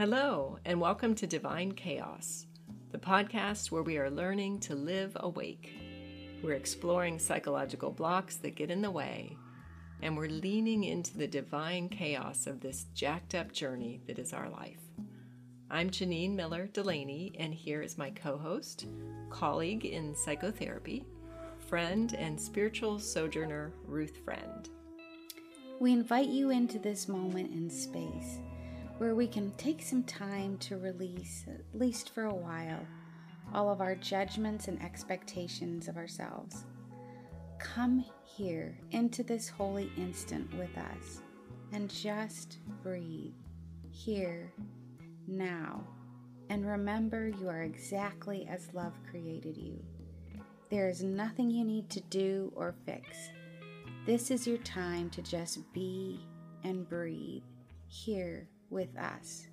Hello, and welcome to Divine Chaos, the podcast where we are learning to live awake. We're exploring psychological blocks that get in the way, and we're leaning into the divine chaos of this jacked up journey that is our life. I'm Janine Miller Delaney, and here is my co host, colleague in psychotherapy, friend, and spiritual sojourner, Ruth Friend. We invite you into this moment in space where we can take some time to release, at least for a while, all of our judgments and expectations of ourselves. Come here into this holy instant with us and just breathe here, now, and remember you are exactly as love created you. There is nothing you need to do or fix. This is your time to just be and breathe here with us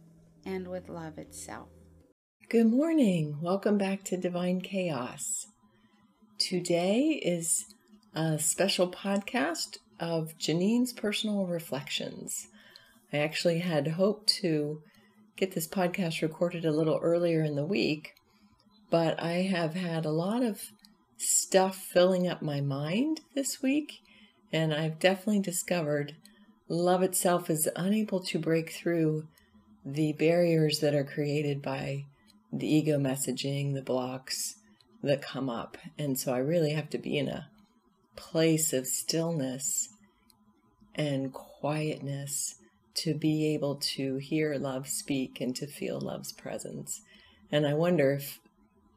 and with love itself. Good morning. Welcome back to Divine Chaos. Today is a special podcast of Janine's personal reflections. I actually had hoped to get this podcast recorded a little earlier in the week, but I have had a lot of stuff filling up my mind this week, and I've definitely discovered love itself is unable to break through the barriers that are created by the ego messaging, the blocks that come up. And so I really have to be in a place of stillness and quietness to be able to hear love speak and to feel love's presence. And I wonder if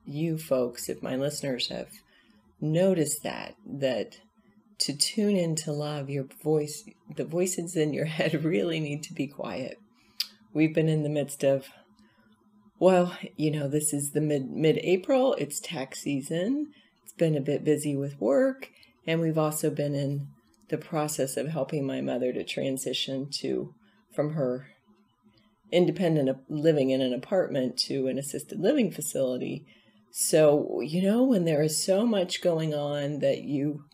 you folks, if my listeners have noticed that, that to tune into love, your voice, the voices in your head really need to be quiet. We've been in the midst of, well, you know, this is the mid mid April. It's tax season. It's been a bit busy with work, and we've also been in the process of helping my mother to transition to from her independent living in an apartment to an assisted living facility. So, you know, when there is so much going on that you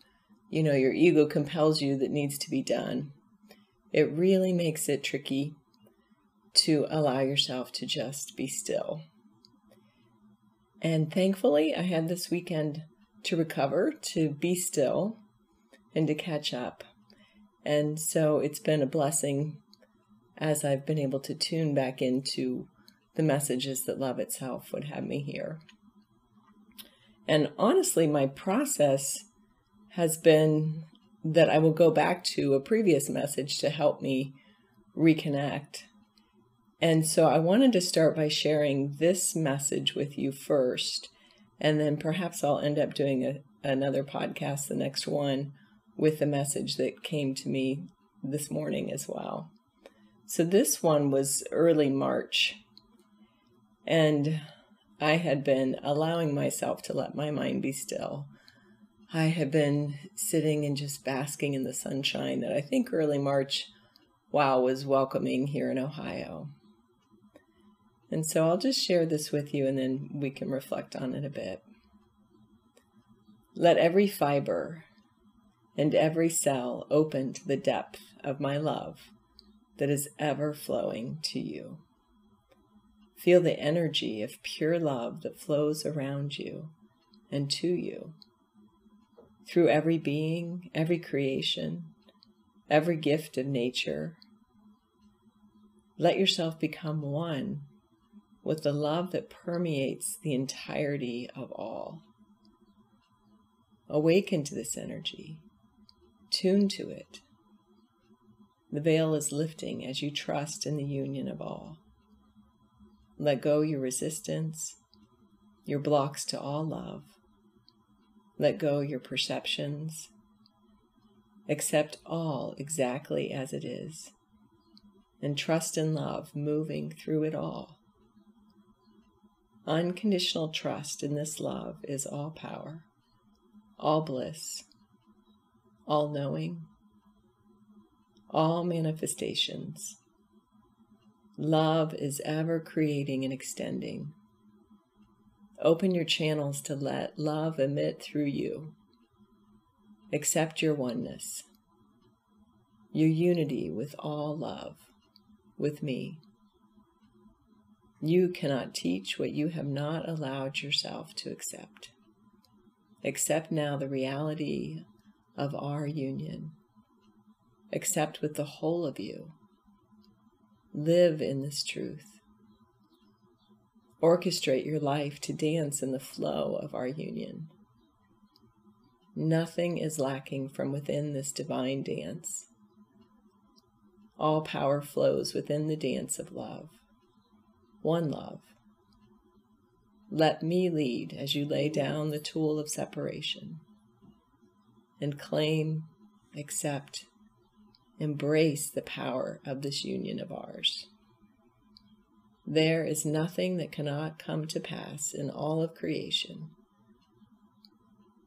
you know, your ego compels you that needs to be done, it really makes it tricky to allow yourself to just be still. And thankfully, I had this weekend to recover, to be still, and to catch up. And so it's been a blessing as I've been able to tune back into the messages that love itself would have me hear. And honestly, my process has been that I will go back to a previous message to help me reconnect. And so I wanted to start by sharing this message with you first, and then perhaps I'll end up doing a, another podcast, the next one, with the message that came to me this morning as well. So this one was early March, and I had been allowing myself to let my mind be still I have been sitting and just basking in the sunshine that I think early March, wow, was welcoming here in Ohio. And so I'll just share this with you and then we can reflect on it a bit. Let every fiber and every cell open to the depth of my love that is ever flowing to you. Feel the energy of pure love that flows around you and to you through every being, every creation, every gift of nature. Let yourself become one with the love that permeates the entirety of all. Awaken to this energy, tune to it. The veil is lifting as you trust in the union of all. Let go your resistance, your blocks to all love let go your perceptions. Accept all exactly as it is. And trust in love moving through it all. Unconditional trust in this love is all power, all bliss, all knowing, all manifestations. Love is ever creating and extending Open your channels to let love emit through you. Accept your oneness, your unity with all love, with me. You cannot teach what you have not allowed yourself to accept. Accept now the reality of our union. Accept with the whole of you. Live in this truth. Orchestrate your life to dance in the flow of our union. Nothing is lacking from within this divine dance. All power flows within the dance of love. One love. Let me lead as you lay down the tool of separation and claim, accept, embrace the power of this union of ours. There is nothing that cannot come to pass in all of creation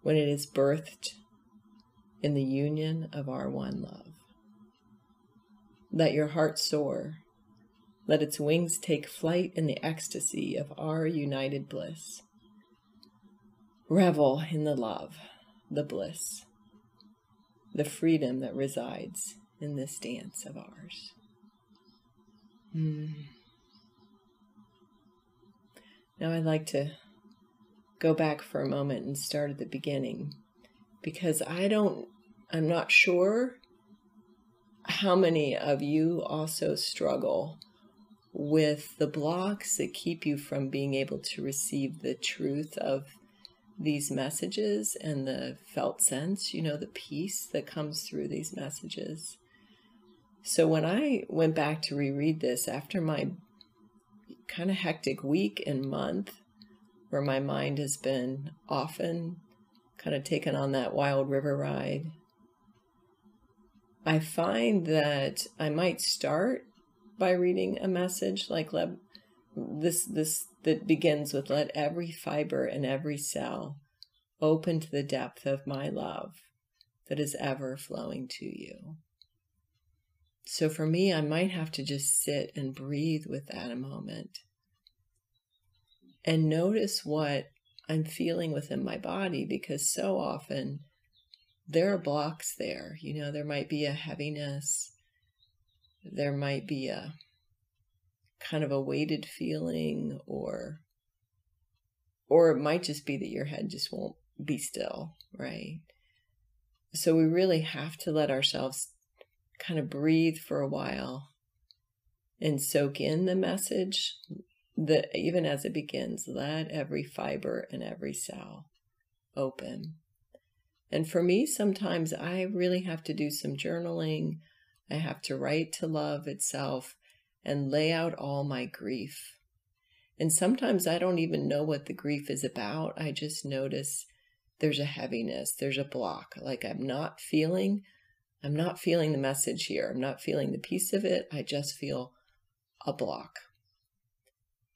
when it is birthed in the union of our one love. Let your heart soar. Let its wings take flight in the ecstasy of our united bliss. Revel in the love, the bliss, the freedom that resides in this dance of ours. Mm. Now I'd like to go back for a moment and start at the beginning because I don't, I'm not sure how many of you also struggle with the blocks that keep you from being able to receive the truth of these messages and the felt sense, you know, the peace that comes through these messages. So when I went back to reread this after my kind of hectic week and month where my mind has been often kind of taken on that wild river ride. I find that I might start by reading a message like let, this this that begins with let every fiber and every cell open to the depth of my love that is ever flowing to you. So for me, I might have to just sit and breathe with that a moment and notice what I'm feeling within my body because so often there are blocks there. You know, there might be a heaviness, there might be a kind of a weighted feeling or or it might just be that your head just won't be still, right? So we really have to let ourselves kind of breathe for a while and soak in the message that even as it begins, let every fiber and every cell open. And for me, sometimes I really have to do some journaling. I have to write to love itself and lay out all my grief. And sometimes I don't even know what the grief is about. I just notice there's a heaviness, there's a block. Like I'm not feeling I'm not feeling the message here. I'm not feeling the peace of it. I just feel a block.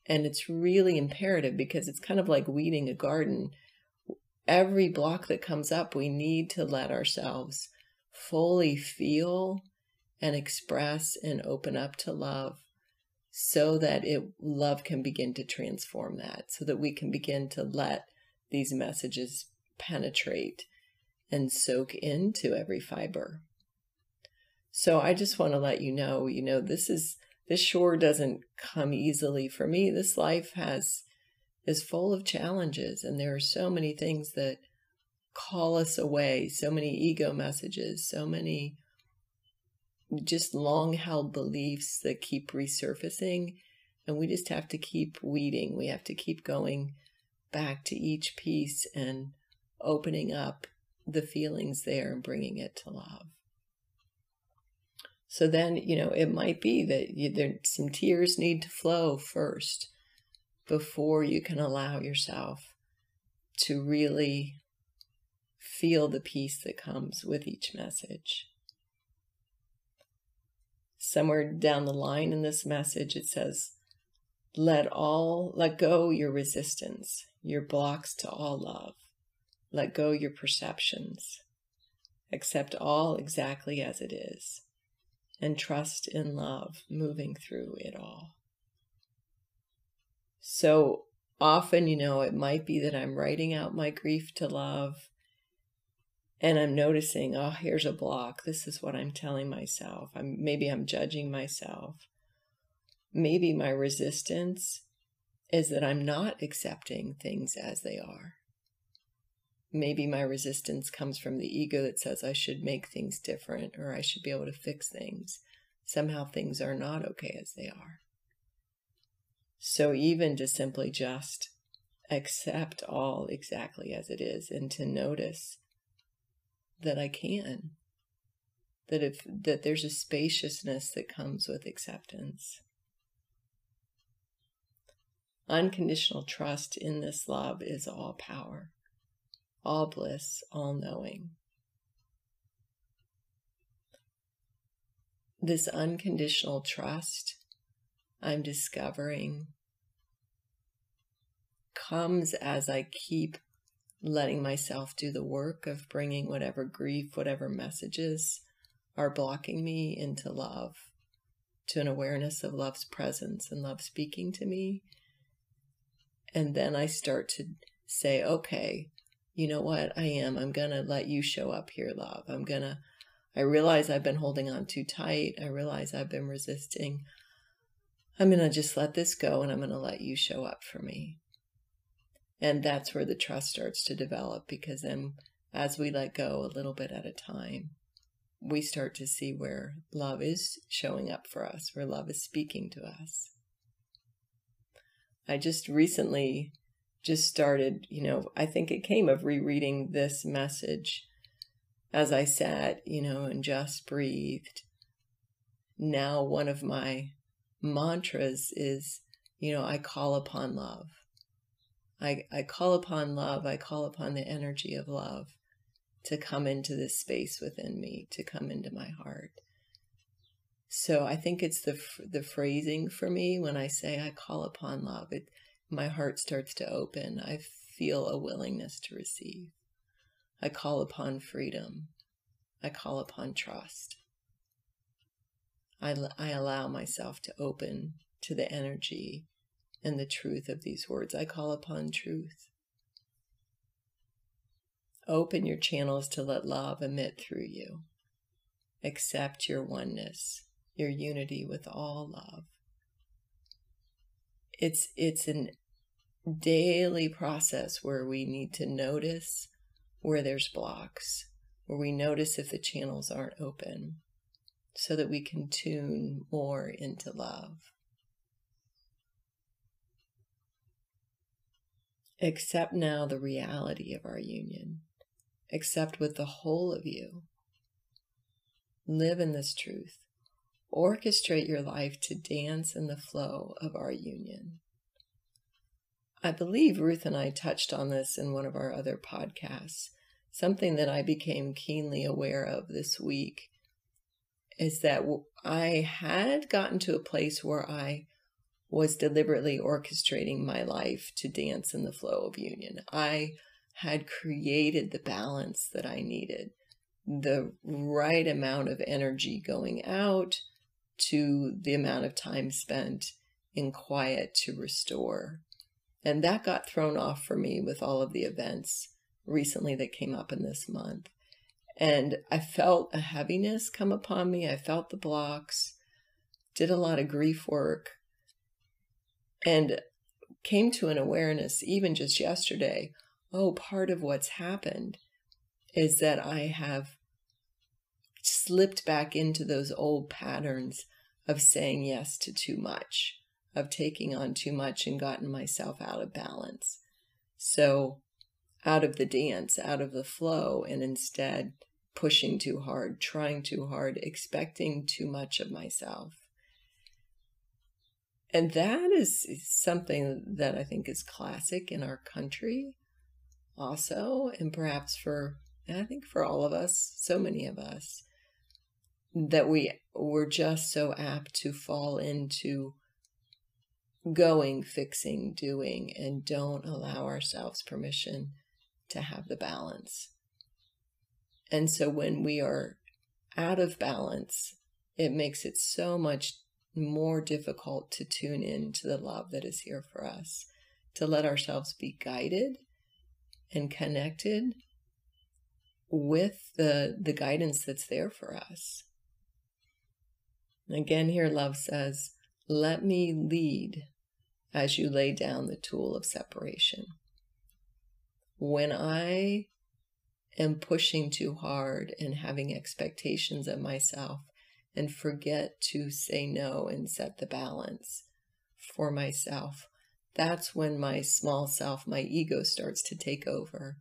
And it's really imperative because it's kind of like weeding a garden. Every block that comes up, we need to let ourselves fully feel and express and open up to love so that it love can begin to transform that so that we can begin to let these messages penetrate and soak into every fiber so I just want to let you know, you know, this is this sure doesn't come easily for me. This life has is full of challenges and there are so many things that call us away, so many ego messages, so many just long held beliefs that keep resurfacing and we just have to keep weeding. We have to keep going back to each piece and opening up the feelings there and bringing it to love. So then, you know, it might be that you, there some tears need to flow first before you can allow yourself to really feel the peace that comes with each message. Somewhere down the line in this message, it says, let all, let go your resistance, your blocks to all love. Let go your perceptions. Accept all exactly as it is and trust in love moving through it all. So often, you know, it might be that I'm writing out my grief to love and I'm noticing, oh, here's a block. This is what I'm telling myself. I'm maybe I'm judging myself. maybe my resistance is that I'm not accepting things as they are. Maybe my resistance comes from the ego that says I should make things different or I should be able to fix things. Somehow things are not okay as they are. So, even to simply just accept all exactly as it is and to notice that I can, that if that there's a spaciousness that comes with acceptance unconditional trust in this love is all power all bliss all knowing this unconditional trust i'm discovering comes as i keep letting myself do the work of bringing whatever grief whatever messages are blocking me into love, to an awareness of love's presence and love speaking to me. And then I start to say, okay, you know what? I am. I'm going to let you show up here, love. I'm going to, I realize I've been holding on too tight. I realize I've been resisting. I'm going to just let this go and I'm going to let you show up for me. And that's where the trust starts to develop because then as we let go a little bit at a time, we start to see where love is showing up for us, where love is speaking to us. I just recently just started, you know, I think it came of rereading this message as I sat, you know, and just breathed. Now, one of my mantras is, you know, I call upon love. I, I call upon love. I call upon the energy of love to come into this space within me, to come into my heart. So I think it's the the phrasing for me when I say I call upon love. It my heart starts to open. I feel a willingness to receive. I call upon freedom. I call upon trust. I, I allow myself to open to the energy and the truth of these words. I call upon truth. Open your channels to let love emit through you. Accept your oneness, your unity with all love. It's it's an daily process where we need to notice where there's blocks, where we notice if the channels aren't open, so that we can tune more into love. Accept now the reality of our union accept with the whole of you. Live in this truth. Orchestrate your life to dance in the flow of our union. I believe Ruth and I touched on this in one of our other podcasts. Something that I became keenly aware of this week is that I had gotten to a place where I was deliberately orchestrating my life to dance in the flow of union. I had created the balance that I needed, the right amount of energy going out to the amount of time spent in quiet to restore. And that got thrown off for me with all of the events recently that came up in this month. And I felt a heaviness come upon me. I felt the blocks, did a lot of grief work, and came to an awareness even just yesterday oh, part of what's happened is that I have slipped back into those old patterns of saying yes to too much, of taking on too much and gotten myself out of balance. So, out of the dance, out of the flow, and instead pushing too hard, trying too hard, expecting too much of myself. And that is something that I think is classic in our country also, and perhaps for, I think for all of us, so many of us, that we were just so apt to fall into going, fixing, doing, and don't allow ourselves permission to have the balance. And so when we are out of balance, it makes it so much more difficult to tune in to the love that is here for us, to let ourselves be guided and connected with the the guidance that's there for us. Again, here love says, let me lead as you lay down the tool of separation. When I am pushing too hard and having expectations of myself and forget to say no and set the balance for myself, that's when my small self, my ego starts to take over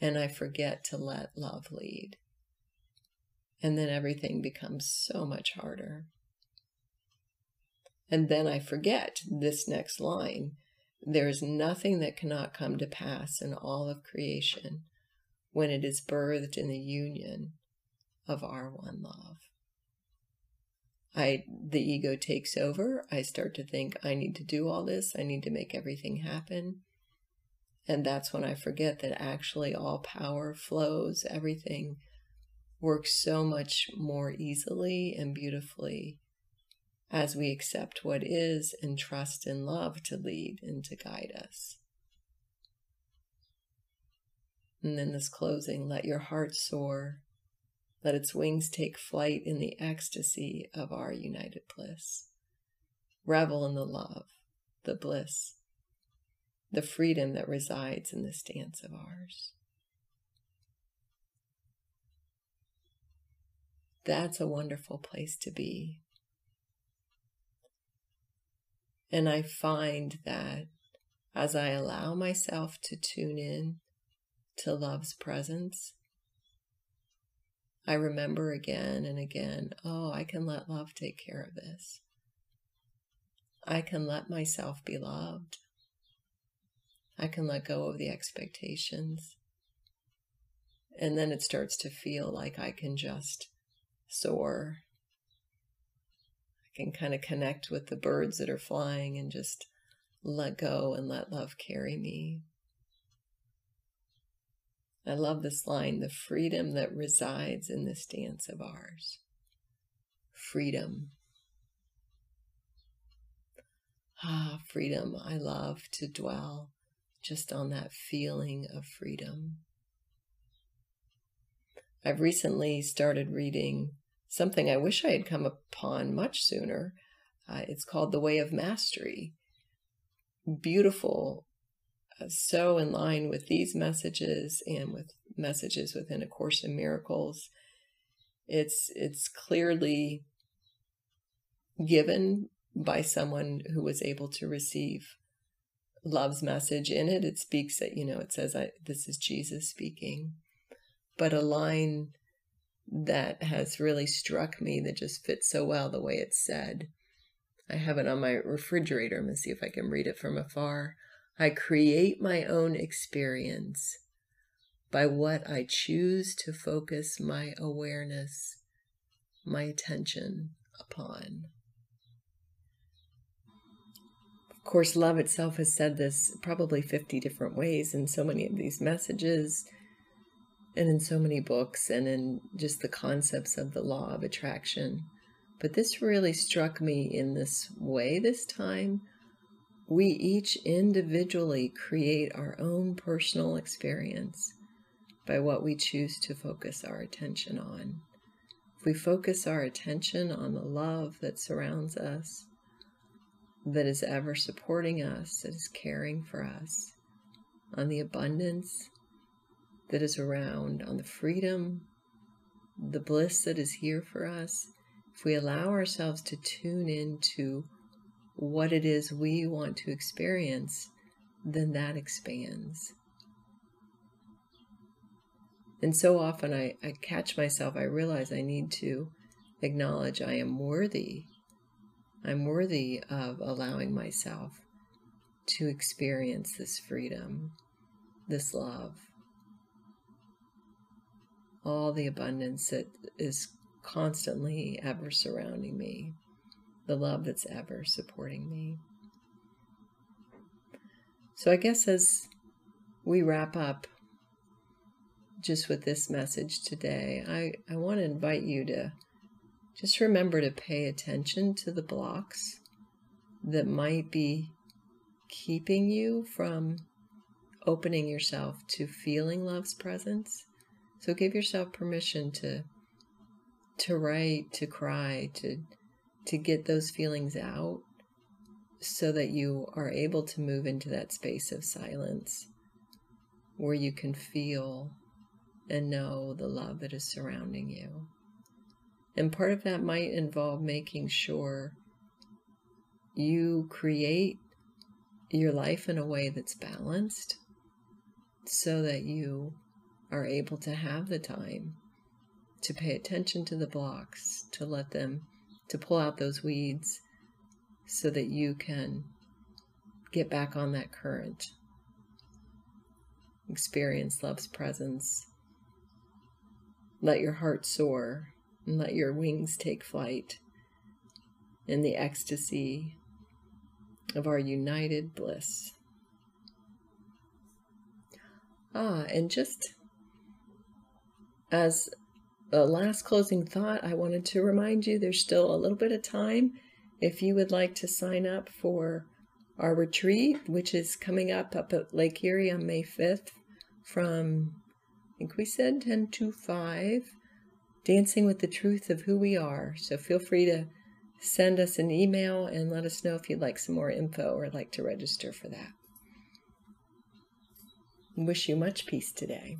and I forget to let love lead. And then everything becomes so much harder. And then I forget this next line there is nothing that cannot come to pass in all of creation when it is birthed in the union of our one love. I the ego takes over. I start to think I need to do all this. I need to make everything happen. And that's when I forget that actually all power flows, everything works so much more easily and beautifully as we accept what is and trust in love to lead and to guide us. And then this closing, let your heart soar. Let its wings take flight in the ecstasy of our united bliss. Revel in the love, the bliss, the freedom that resides in this dance of ours. That's a wonderful place to be. And I find that as I allow myself to tune in to love's presence, I remember again and again oh, I can let love take care of this. I can let myself be loved. I can let go of the expectations. And then it starts to feel like I can just soar. Can kind of connect with the birds that are flying and just let go and let love carry me. I love this line the freedom that resides in this dance of ours. Freedom. Ah, freedom. I love to dwell just on that feeling of freedom. I've recently started reading something I wish I had come upon much sooner. Uh, it's called The Way of Mastery. Beautiful, uh, so in line with these messages and with messages within A Course in Miracles. It's it's clearly given by someone who was able to receive love's message in it. It speaks that, you know, it says, I, this is Jesus speaking. But a line that has really struck me that just fits so well the way it's said. I have it on my refrigerator. I'm going to see if I can read it from afar. I create my own experience by what I choose to focus my awareness, my attention upon. Of course, love itself has said this probably 50 different ways in so many of these messages and in so many books and in just the concepts of the law of attraction. But this really struck me in this way this time. We each individually create our own personal experience by what we choose to focus our attention on. If we focus our attention on the love that surrounds us, that is ever supporting us, that is caring for us, on the abundance that is around, on the freedom, the bliss that is here for us. If we allow ourselves to tune into what it is we want to experience, then that expands. And so often I, I catch myself, I realize I need to acknowledge I am worthy I'm worthy of allowing myself to experience this freedom, this love, all the abundance that is constantly ever surrounding me, the love that's ever supporting me. So, I guess as we wrap up just with this message today, I, I want to invite you to just remember to pay attention to the blocks that might be keeping you from opening yourself to feeling love's presence. So give yourself permission to to write, to cry, to to get those feelings out so that you are able to move into that space of silence where you can feel and know the love that is surrounding you. And part of that might involve making sure you create your life in a way that's balanced so that you are able to have the time to pay attention to the blocks, to let them, to pull out those weeds so that you can get back on that current. Experience love's presence. Let your heart soar and let your wings take flight in the ecstasy of our united bliss. Ah, and just as a last closing thought, I wanted to remind you there's still a little bit of time if you would like to sign up for our retreat, which is coming up up at Lake Erie on May 5th from, I think we said 10 to 5, dancing with the truth of who we are. So feel free to send us an email and let us know if you'd like some more info or like to register for that. Wish you much peace today.